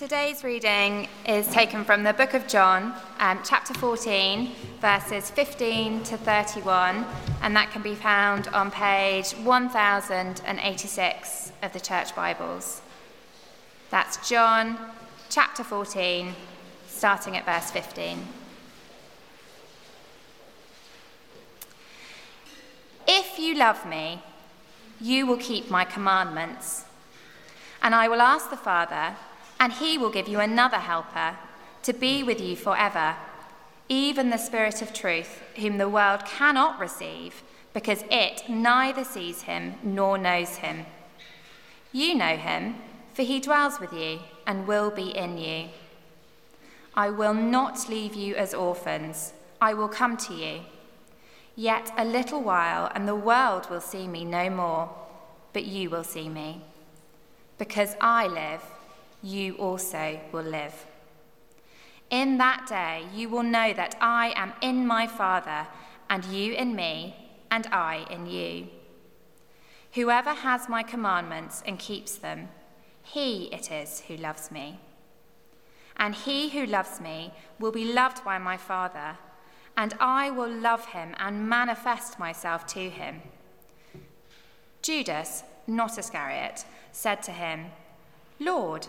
Today's reading is taken from the book of John, um, chapter 14, verses 15 to 31, and that can be found on page 1086 of the Church Bibles. That's John chapter 14, starting at verse 15. If you love me, you will keep my commandments, and I will ask the Father and he will give you another helper to be with you forever, even the Spirit of truth, whom the world cannot receive, because it neither sees him nor knows him. You know him, for he dwells with you and will be in you. I will not leave you as orphans, I will come to you. Yet a little while, and the world will see me no more, but you will see me. Because I live, you also will live. In that day, you will know that I am in my Father, and you in me, and I in you. Whoever has my commandments and keeps them, he it is who loves me. And he who loves me will be loved by my Father, and I will love him and manifest myself to him. Judas, not Iscariot, said to him, Lord,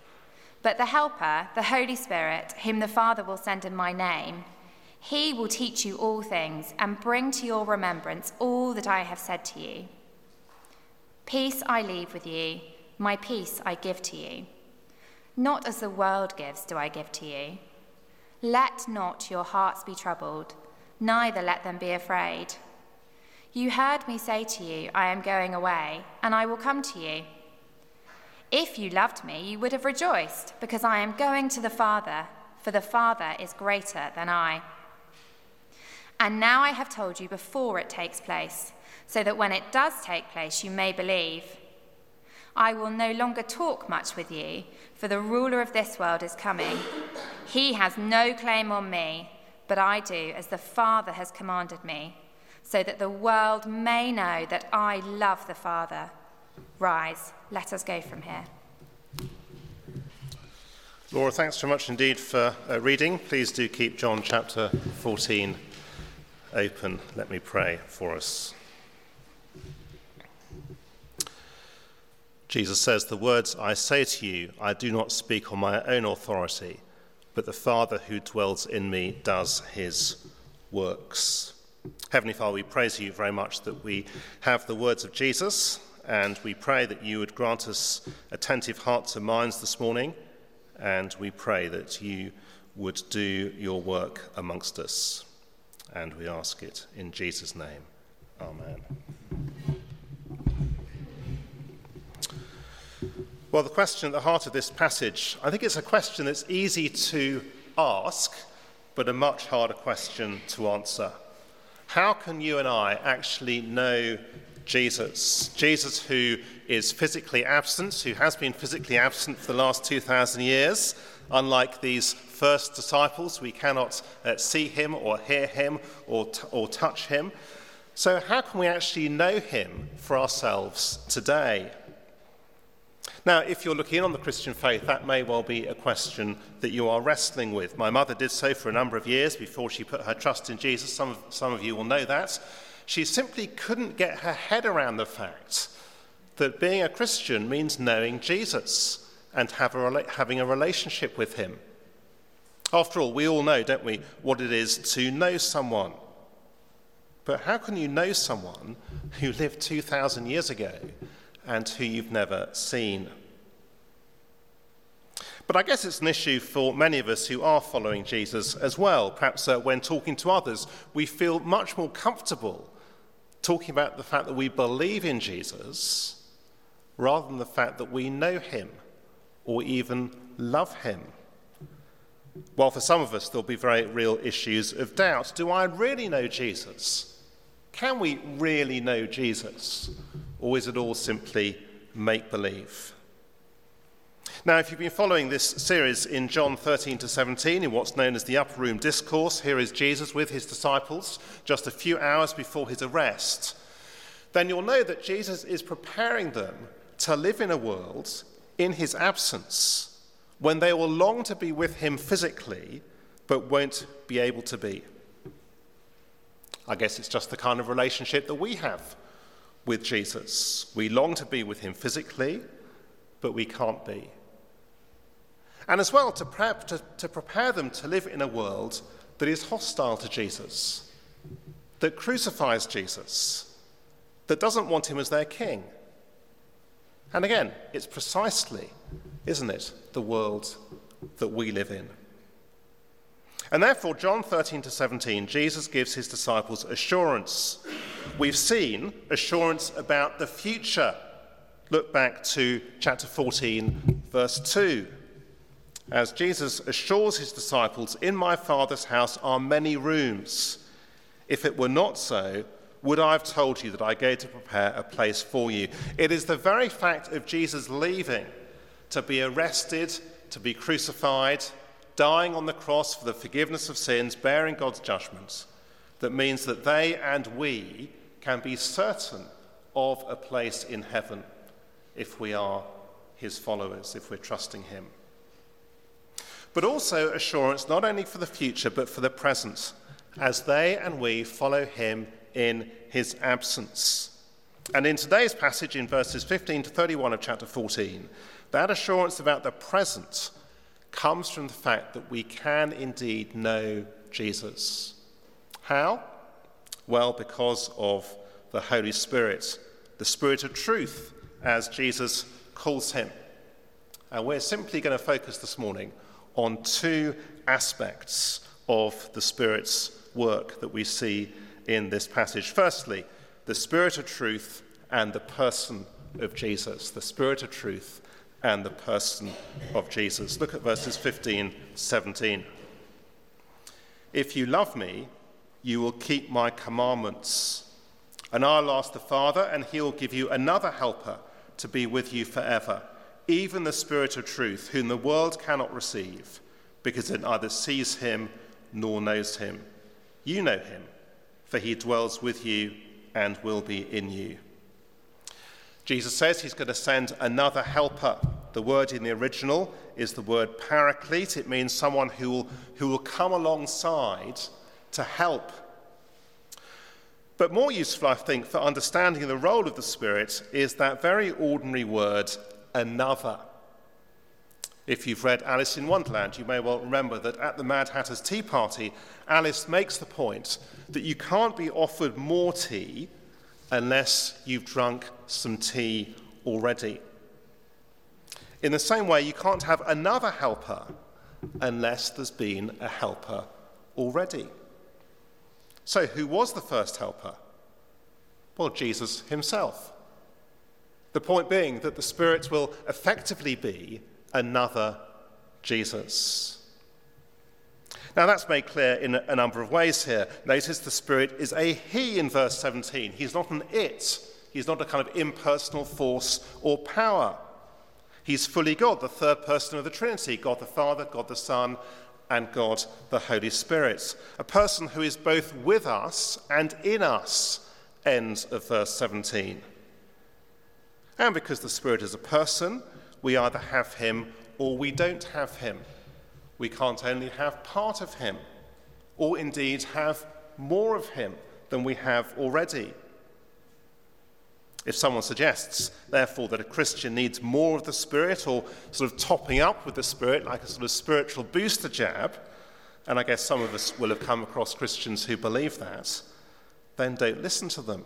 But the Helper, the Holy Spirit, whom the Father will send in my name, he will teach you all things and bring to your remembrance all that I have said to you. Peace I leave with you, my peace I give to you. Not as the world gives, do I give to you. Let not your hearts be troubled, neither let them be afraid. You heard me say to you, I am going away, and I will come to you. If you loved me, you would have rejoiced, because I am going to the Father, for the Father is greater than I. And now I have told you before it takes place, so that when it does take place, you may believe. I will no longer talk much with you, for the ruler of this world is coming. He has no claim on me, but I do as the Father has commanded me, so that the world may know that I love the Father. Rise, let us go from here. Laura, thanks very much indeed for uh, reading. Please do keep John chapter 14 open. Let me pray for us. Jesus says, The words I say to you, I do not speak on my own authority, but the Father who dwells in me does his works. Heavenly Father, we praise you very much that we have the words of Jesus and we pray that you would grant us attentive hearts and minds this morning, and we pray that you would do your work amongst us. And we ask it in Jesus' name. Amen. Well, the question at the heart of this passage, I think it's a question that's easy to ask, but a much harder question to answer. How can you and I actually know Jesus. Jesus, who is physically absent, who has been physically absent for the last 2,000 years. Unlike these first disciples, we cannot uh, see him or hear him or, t- or touch him. So, how can we actually know him for ourselves today? Now, if you're looking on the Christian faith, that may well be a question that you are wrestling with. My mother did so for a number of years before she put her trust in Jesus. Some of, some of you will know that. She simply couldn't get her head around the fact that being a Christian means knowing Jesus and a, having a relationship with him. After all, we all know, don't we, what it is to know someone. But how can you know someone who lived 2,000 years ago and who you've never seen? But I guess it's an issue for many of us who are following Jesus as well. Perhaps uh, when talking to others, we feel much more comfortable talking about the fact that we believe in Jesus rather than the fact that we know him or even love him? Well, for some of us, there'll be very real issues of doubt. Do I really know Jesus? Can we really know Jesus? Or is it all simply make believe? Now, if you've been following this series in John 13 to 17, in what's known as the Upper Room Discourse, here is Jesus with his disciples just a few hours before his arrest, then you'll know that Jesus is preparing them to live in a world in his absence when they will long to be with him physically, but won't be able to be. I guess it's just the kind of relationship that we have with Jesus. We long to be with him physically, but we can't be. And as well, to, prep, to, to prepare them to live in a world that is hostile to Jesus, that crucifies Jesus, that doesn't want him as their king. And again, it's precisely, isn't it, the world that we live in. And therefore, John 13 to 17, Jesus gives his disciples assurance. We've seen assurance about the future. Look back to chapter 14, verse 2. As Jesus assures his disciples, In my Father's house are many rooms. If it were not so, would I have told you that I go to prepare a place for you? It is the very fact of Jesus leaving to be arrested, to be crucified, dying on the cross for the forgiveness of sins, bearing God's judgments, that means that they and we can be certain of a place in heaven if we are his followers, if we're trusting him. But also assurance not only for the future, but for the present, as they and we follow him in his absence. And in today's passage, in verses 15 to 31 of chapter 14, that assurance about the present comes from the fact that we can indeed know Jesus. How? Well, because of the Holy Spirit, the Spirit of truth, as Jesus calls him. And we're simply going to focus this morning on two aspects of the Spirit's work that we see in this passage. Firstly, the Spirit of truth and the person of Jesus. The Spirit of truth and the person of Jesus. Look at verses 15, 17. If you love me, you will keep my commandments. And I'll ask the Father, and he will give you another helper to be with you forever, even the Spirit of truth, whom the world cannot receive, because it neither sees him nor knows him. You know him, for he dwells with you and will be in you. Jesus says he's going to send another helper. The word in the original is the word paraclete. It means someone who will, who will come alongside to help. But more useful, I think, for understanding the role of the Spirit is that very ordinary word, another. If you've read Alice in Wonderland, you may well remember that at the Mad Hatter's tea party, Alice makes the point that you can't be offered more tea unless you've drunk some tea already. In the same way, you can't have another helper unless there's been a helper already. So, who was the first helper? Well, Jesus himself. The point being that the Spirit will effectively be another Jesus. Now, that's made clear in a number of ways here. Notice the Spirit is a He in verse 17. He's not an it, He's not a kind of impersonal force or power. He's fully God, the third person of the Trinity God the Father, God the Son, and God the Holy Spirit. A person who is both with us and in us, ends of verse 17. And because the Spirit is a person, we either have him or we don't have him. We can't only have part of him, or indeed have more of him than we have already. If someone suggests, therefore, that a Christian needs more of the Spirit or sort of topping up with the Spirit, like a sort of spiritual booster jab, and I guess some of us will have come across Christians who believe that, then don't listen to them.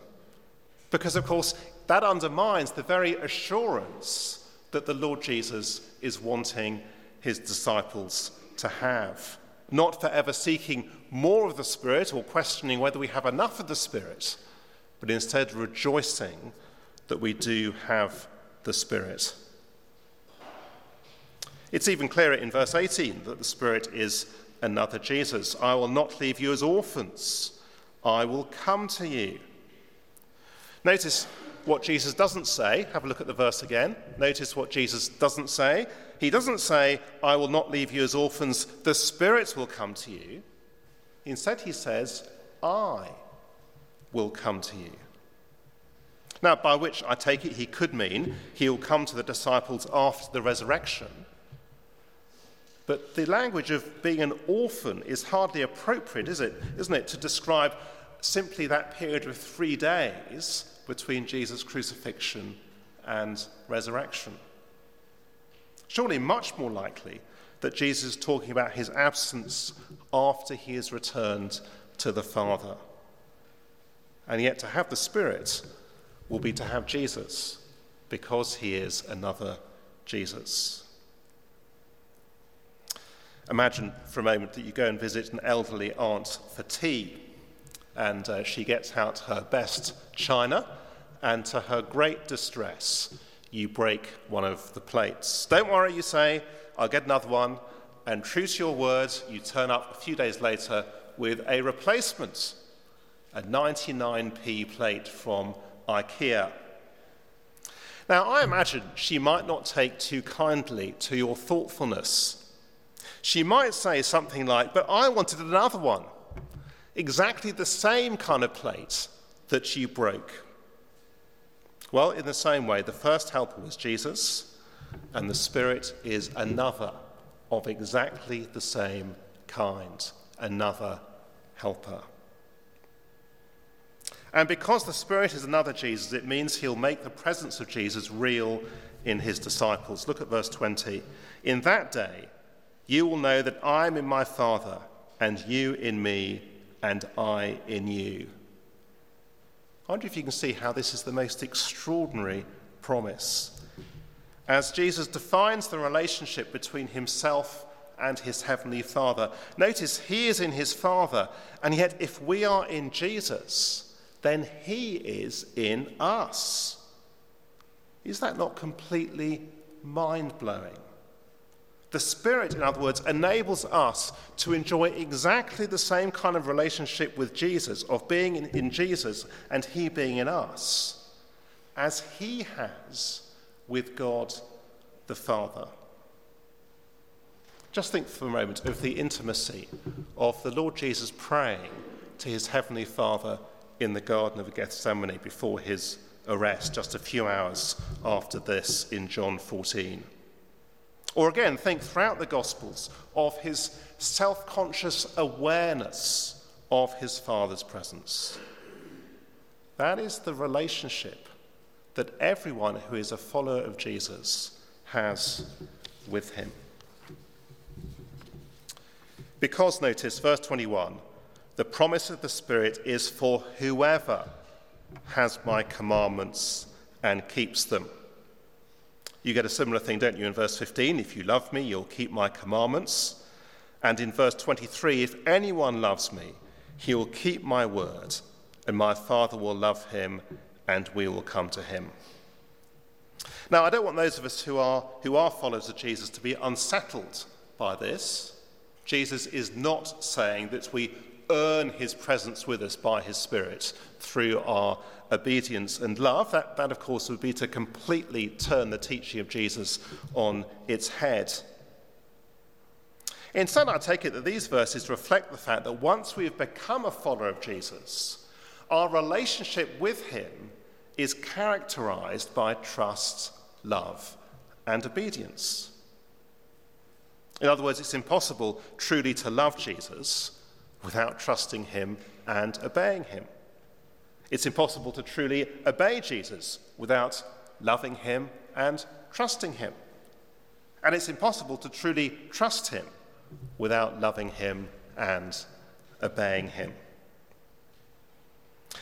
Because, of course, that undermines the very assurance that the Lord Jesus is wanting his disciples to have, not forever seeking more of the Spirit or questioning whether we have enough of the Spirit, but instead rejoicing that we do have the Spirit. It's even clearer in verse 18 that the Spirit is another Jesus. I will not leave you as orphans, I will come to you. Notice what Jesus doesn't say. Have a look at the verse again. Notice what Jesus doesn't say. He doesn't say, I will not leave you as orphans, the Spirit will come to you. Instead, he says, I will come to you. Now, by which I take it he could mean he will come to the disciples after the resurrection. But the language of being an orphan is hardly appropriate, is it? Isn't it? To describe simply that period of three days between Jesus' crucifixion and resurrection. Surely, much more likely that Jesus is talking about his absence after he has returned to the Father. And yet, to have the Spirit will be to have Jesus because he is another Jesus. Imagine for a moment that you go and visit an elderly aunt for tea and uh, she gets out her best china, and to her great distress, you break one of the plates. Don't worry, you say, I'll get another one. And true to your word, you turn up a few days later with a replacement, a 99p plate from IKEA. Now, I imagine she might not take too kindly to your thoughtfulness. She might say something like, But I wanted another one exactly the same kind of plate that you broke? Well, in the same way, the first helper was Jesus, and the Spirit is another of exactly the same kind, another helper. And because the Spirit is another Jesus, it means he'll make the presence of Jesus real in his disciples. Look at verse 20. In that day, you will know that I am in my Father, and you in me, and I in you. I wonder if you can see how this is the most extraordinary promise. As Jesus defines the relationship between himself and his heavenly Father, notice he is in his Father, and yet if we are in Jesus, then he is in us. Is that not completely mind blowing? The Spirit, in other words, enables us to enjoy exactly the same kind of relationship with Jesus, of being in, in, Jesus and He being in us, as He has with God the Father. Just think for a moment of the intimacy of the Lord Jesus praying to His Heavenly Father in the Garden of Gethsemane before His arrest, just a few hours after this in John 14. Or again, think throughout the Gospels of his self conscious awareness of his Father's presence. That is the relationship that everyone who is a follower of Jesus has with him. Because, notice, verse 21 the promise of the Spirit is for whoever has my commandments and keeps them. You get a similar thing, don't you, in verse 15? If you love me, you'll keep my commandments. And in verse 23, if anyone loves me, he will keep my word, and my Father will love him, and we will come to him. Now, I don't want those of us who are, who are followers of Jesus to be unsettled by this. Jesus is not saying that we earn his presence with us by his Spirit through our obedience and love. That, that, of course, would be to completely turn the teaching of Jesus on its head. Instead, I take it that these verses reflect the fact that once we've become a follower of Jesus, our relationship with him is characterized by trust, love, and obedience. In other words, it's impossible truly to love Jesus without trusting him and obeying him. It's impossible to truly obey Jesus without loving him and trusting him. And it's impossible to truly trust him without loving him and obeying him.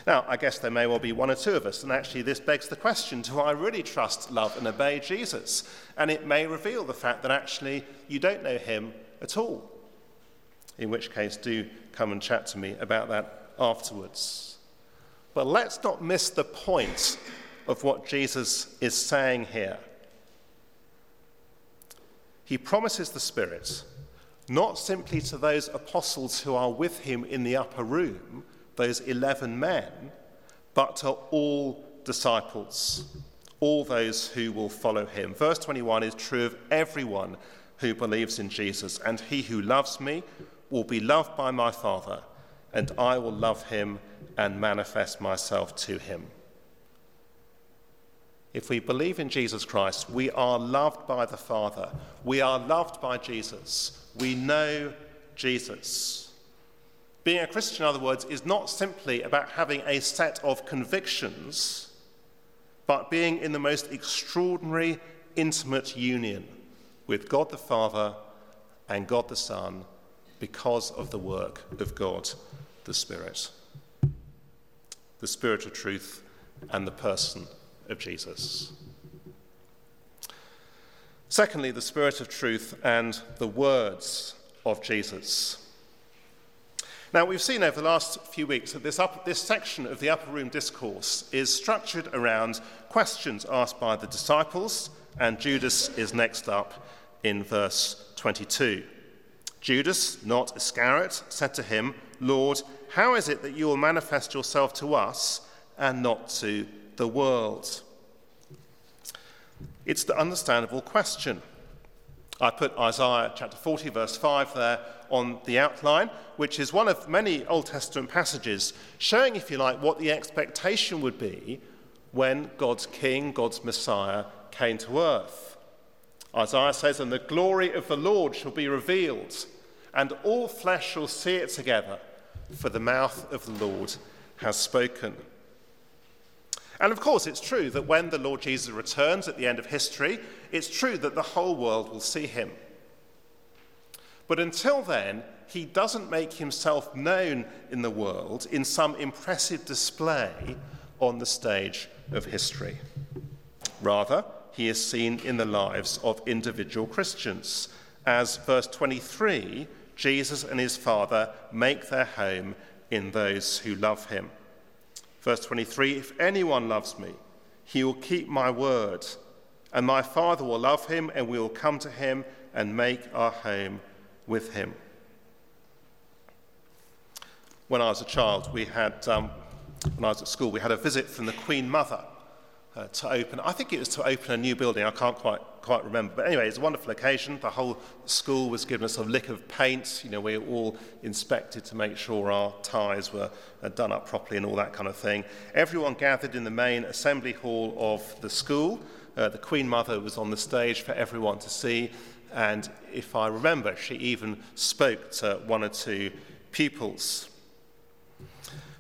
Now, I guess there may well be one or two of us, and actually, this begs the question do I really trust, love, and obey Jesus? And it may reveal the fact that actually you don't know him at all. In which case, do come and chat to me about that afterwards. But let's not miss the point of what Jesus is saying here. he promises the Spirit not simply to those apostles who are with him in the upper room, those 11 men, but to all disciples, all those who will follow him. Verse 21 is true of everyone who believes in Jesus, and he who loves me will be loved by my Father, and I will love him and manifest myself to him. If we believe in Jesus Christ, we are loved by the Father. We are loved by Jesus. We know Jesus. Being a Christian, in other words, is not simply about having a set of convictions, but being in the most extraordinary, intimate union with God the Father and God the Son because of the work of God the Spirit. The Spirit of truth and the person of Jesus. Secondly, the Spirit of truth and the words of Jesus. Now, we've seen over the last few weeks that this, up, this section of the Upper Room Discourse is structured around questions asked by the disciples, and Judas is next up in verse 22. Judas, not Iscariot, said to him, Lord, how is it that you will manifest yourself to us and not to the world? It's the understandable question. I put Isaiah chapter 40, verse 5 there on the outline, which is one of many Old Testament passages showing, if you like, what the expectation would be when God's King, God's Messiah, came to earth. Isaiah says, And the glory of the Lord shall be revealed, and all flesh shall see it together, for the mouth of the Lord has spoken. And of course, it's true that when the Lord Jesus returns at the end of history, it's true that the whole world will see him. But until then, he doesn't make himself known in the world in some impressive display on the stage of history. Rather, he is seen in the lives of individual Christians, as verse 23 Jesus and his Father make their home in those who love him. Verse 23 If anyone loves me, he will keep my word, and my Father will love him, and we will come to him and make our home with him. When I was a child, we had, um, when I was at school, we had a visit from the Queen Mother uh, to open, I think it was to open a new building, I can't quite, quite remember. But anyway, it's a wonderful occasion. The whole school was given a lick of paint. You know, we were all inspected to make sure our ties were uh, done up properly and all that kind of thing. Everyone gathered in the main assembly hall of the school. Uh, the Queen Mother was on the stage for everyone to see. And if I remember, she even spoke to one or two pupils.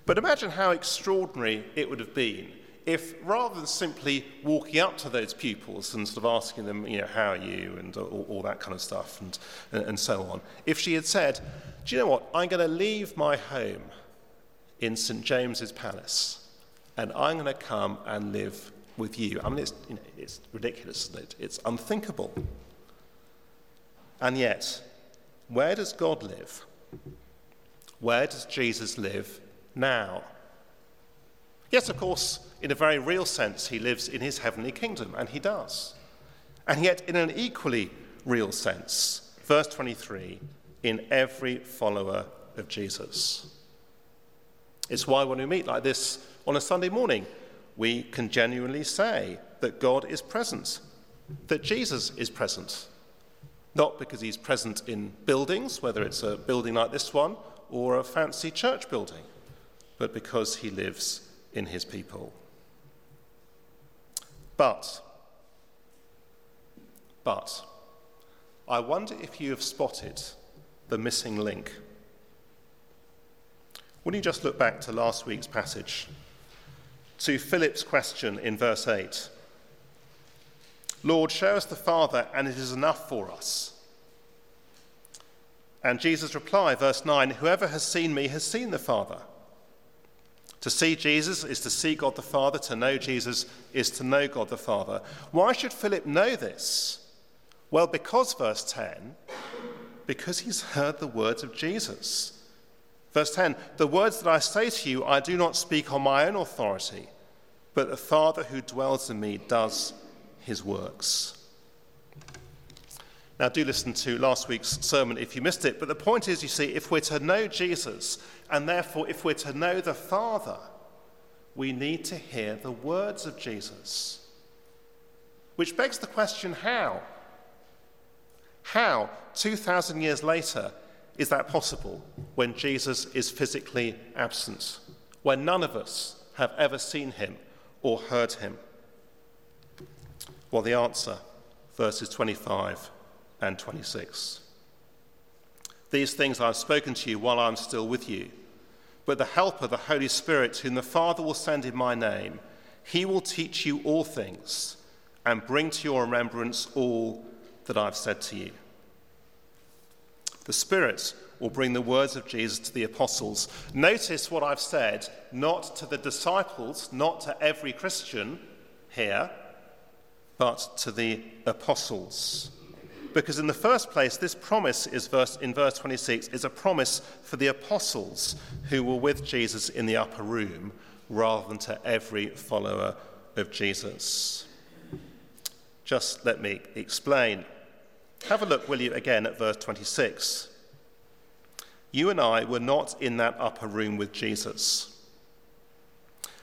But imagine how extraordinary it would have been if rather than simply walking up to those pupils and sort of asking them, you know, how are you, and all, all that kind of stuff, and, and so on, if she had said, do you know what, I'm going to leave my home in St. James's Palace, and I'm going to come and live with you. I mean, it's, you know, it's ridiculous, isn't it? It's unthinkable. And yet, where does God live? Where does Jesus live now? Yes, of course, in a very real sense, he lives in his heavenly kingdom, and he does. And yet, in an equally real sense, verse 23, in every follower of Jesus. It's why when we meet like this on a Sunday morning, we can genuinely say that God is present, that Jesus is present. Not because he's present in buildings, whether it's a building like this one or a fancy church building, but because he lives in his people. But, but, I wonder if you have spotted the missing link. When you just look back to last week's passage, to Philip's question in verse 8 Lord, show us the Father, and it is enough for us. And Jesus' reply, verse 9 Whoever has seen me has seen the Father. To see Jesus is to see God the Father. To know Jesus is to know God the Father. Why should Philip know this? Well, because, verse 10, because he's heard the words of Jesus. Verse 10 The words that I say to you, I do not speak on my own authority, but the Father who dwells in me does his works. Now, do listen to last week's sermon if you missed it. But the point is, you see, if we're to know Jesus, and therefore if we're to know the Father, we need to hear the words of Jesus. Which begs the question how? How, 2,000 years later, is that possible when Jesus is physically absent, when none of us have ever seen him or heard him? Well, the answer, verses 25 and 26. These things I have spoken to you while I am still with you. But the Helper, the Holy Spirit, whom the Father will send in my name, he will teach you all things and bring to your remembrance all that I've said to you. The Spirit will bring the words of Jesus to the apostles. Notice what I've said, not to the disciples, not to every Christian here, but to the apostles. Because in the first place, this promise is verse, in verse 26 is a promise for the apostles who were with Jesus in the upper room rather than to every follower of Jesus. Just let me explain. Have a look, will you, again at verse 26. You and I were not in that upper room with Jesus.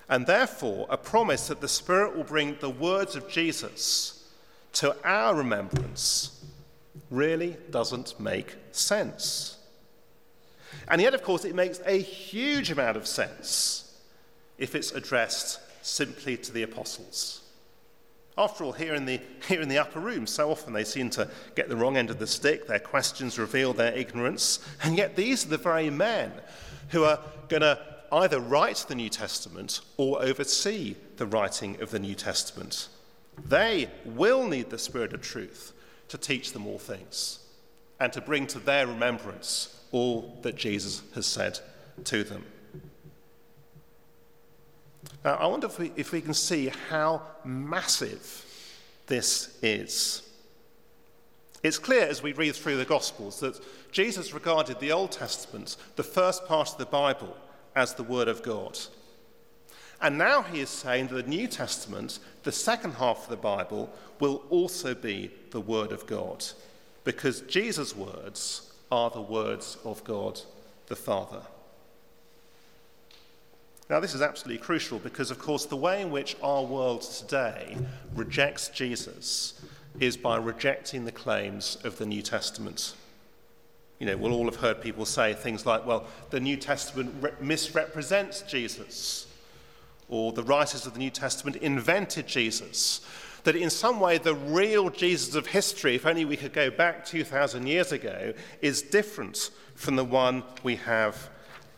And therefore, a promise that the Spirit will bring the words of Jesus to our remembrance really doesn't make sense. And yet, of course, it makes a huge amount of sense if it's addressed simply to the apostles. After all, here in, the, here in the upper room, so often they seem to get the wrong end of the stick, their questions reveal their ignorance, and yet these are the very men who are going to either write the New Testament or oversee the writing of the New Testament. They will need the Spirit of truth to teach them all things and to bring to their remembrance all that Jesus has said to them. Now, I wonder if we, if we can see how massive this is. It's clear as we read through the Gospels that Jesus regarded the Old Testament, the first part of the Bible, as the Word of God. And now he is saying that the New Testament, the second half of the Bible, will also be the Word of God, because Jesus' words are the words of God the Father. Now, this is absolutely crucial because, of course, the way in which our world today rejects Jesus is by rejecting the claims of the New Testament. You know, we'll all have heard people say things like, well, the New Testament re- misrepresents Jesus or the writers of the New Testament invented Jesus. That in some way, the real Jesus of history, if only we could go back 2,000 years ago, is different from the one we have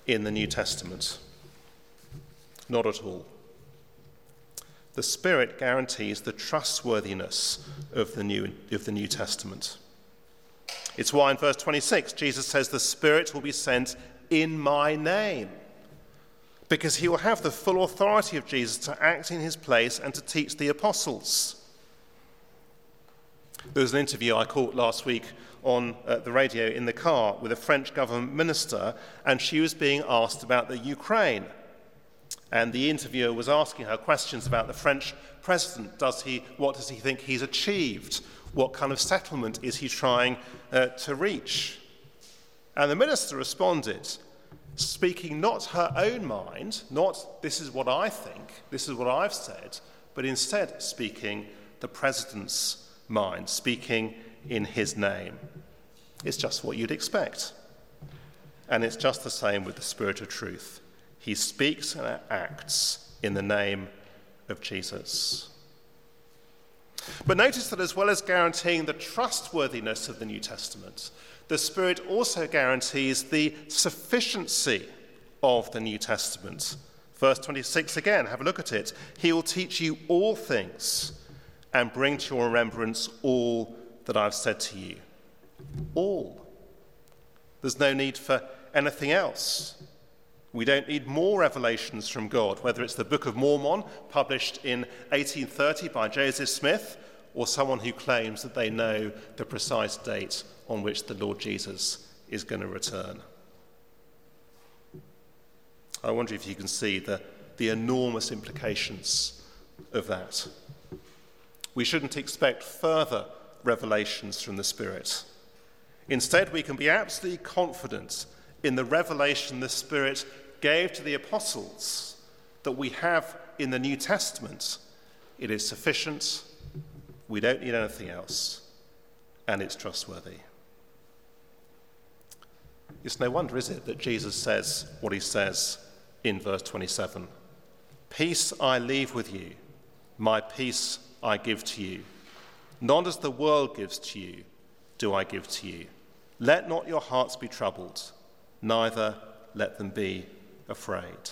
in the New Testament. Not at all. The Spirit guarantees the trustworthiness of the New, of the New Testament. It's why in verse 26, Jesus says, The Spirit will be sent in my name because he will have the full authority of Jesus to act in his place and to teach the apostles. There was an interview I caught last week on uh, the radio in the car with a French government minister, and she was being asked about the Ukraine. And the interviewer was asking her questions about the French president. Does he, what does he think he's achieved? What kind of settlement is he trying uh, to reach? And the minister responded speaking not her own mind, not this is what I think, this is what I've said, but instead speaking the president's mind, speaking in his name. It's just what you'd expect. And it's just the same with the Spirit of truth. He speaks and acts in the name of Jesus. But notice that as well as guaranteeing the trustworthiness of the New Testament, the Spirit also guarantees the sufficiency of the New Testament. Verse 26 again, have a look at it. He will teach you all things and bring to your remembrance all that I've said to you. All. There's no need for anything else. We don't need more revelations from God, whether it's the Book of Mormon, published in 1830 by Joseph Smith, or someone who claims that they know the precise date on which the Lord Jesus is going to return. I wonder if you can see the, the enormous implications of that. We shouldn't expect further revelations from the Spirit. Instead, we can be absolutely confident in the revelation the Spirit gave to the apostles that we have in the New Testament. It is sufficient, we don't need anything else, and it's trustworthy. It's no wonder, is it, that Jesus says what he says in verse 27 Peace I leave with you, my peace I give to you. Not as the world gives to you, do I give to you. Let not your hearts be troubled, neither let them be afraid.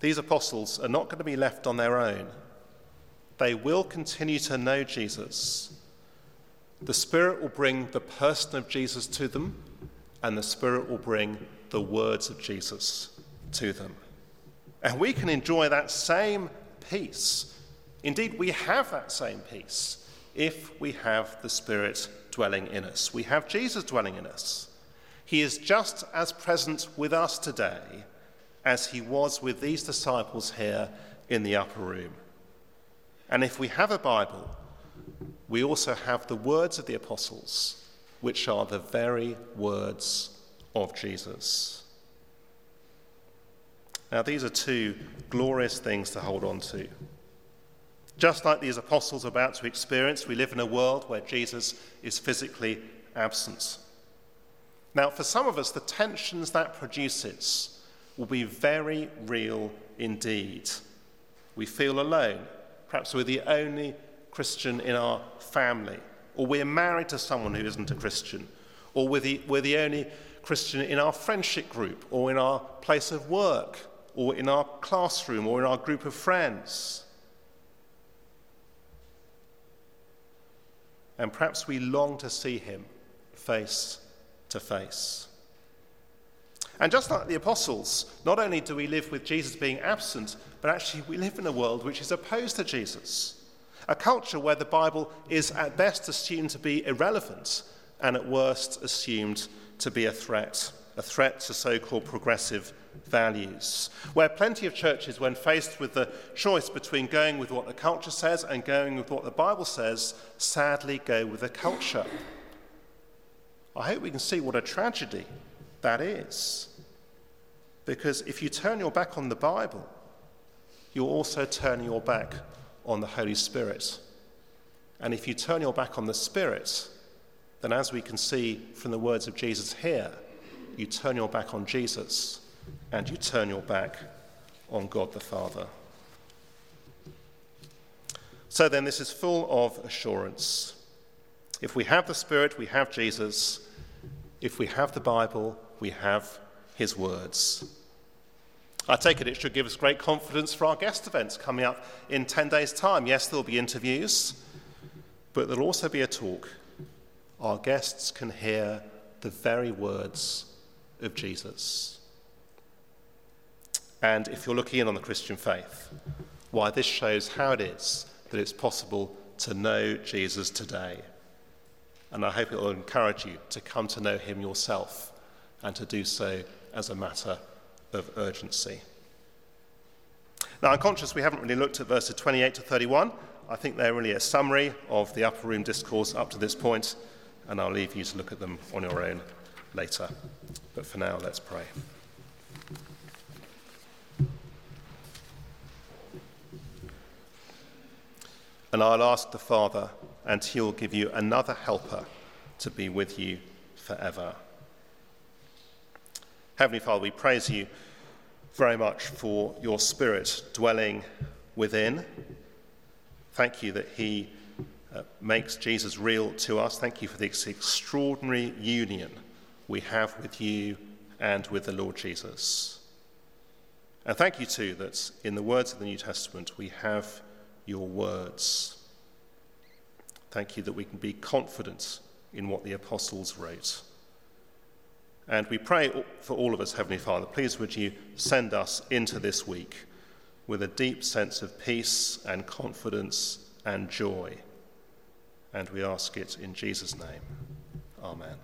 These apostles are not going to be left on their own. They will continue to know Jesus. The Spirit will bring the person of Jesus to them, and the Spirit will bring the words of Jesus to them. And we can enjoy that same peace. Indeed, we have that same peace if we have the Spirit dwelling in us. We have Jesus dwelling in us. He is just as present with us today as he was with these disciples here in the upper room. And if we have a Bible, we also have the words of the apostles, which are the very words of Jesus. Now, these are two glorious things to hold on to. Just like these apostles are about to experience, we live in a world where Jesus is physically absent. Now, for some of us, the tensions that produces will be very real indeed. We feel alone. Perhaps we're the only Christian in our family, or we're married to someone who isn't a Christian, or we're the, we're the only Christian in our friendship group, or in our place of work, or in our classroom, or in our group of friends. And perhaps we long to see him face to face. And just like the apostles, not only do we live with Jesus being absent, but actually we live in a world which is opposed to Jesus. A culture where the Bible is at best assumed to be irrelevant and at worst assumed to be a threat, a threat to so called progressive values. Where plenty of churches, when faced with the choice between going with what the culture says and going with what the Bible says, sadly go with the culture. I hope we can see what a tragedy that is. Because if you turn your back on the Bible, you're also turning your back on the Holy Spirit. And if you turn your back on the Spirit, then as we can see from the words of Jesus here, you turn your back on Jesus and you turn your back on God the Father. So then, this is full of assurance. If we have the Spirit, we have Jesus. If we have the Bible, we have his words. I take it it should give us great confidence for our guest events coming up in 10 days' time. Yes, there'll be interviews, but there'll also be a talk. Our guests can hear the very words of Jesus. And if you're looking in on the Christian faith, why this shows how it is that it's possible to know Jesus today and I hope it will encourage you to come to know him yourself and to do so as a matter of urgency. Now, I'm conscious we haven't really looked at verses 28 to 31. I think they're really a summary of the upper room discourse up to this point, and I'll leave you to look at them on your own later. But for now, let's pray. And I'll ask the Father and he will give you another helper to be with you forever. Heavenly Father, we praise you very much for your Spirit dwelling within. Thank you that he uh, makes Jesus real to us. Thank you for this extraordinary union we have with you and with the Lord Jesus. And thank you, too, that in the words of the New Testament we have your words. Thank you that we can be confident in what the apostles wrote. And we pray for all of us, Heavenly Father, please would you send us into this week with a deep sense of peace and confidence and joy. And we ask it in Jesus' name. Amen.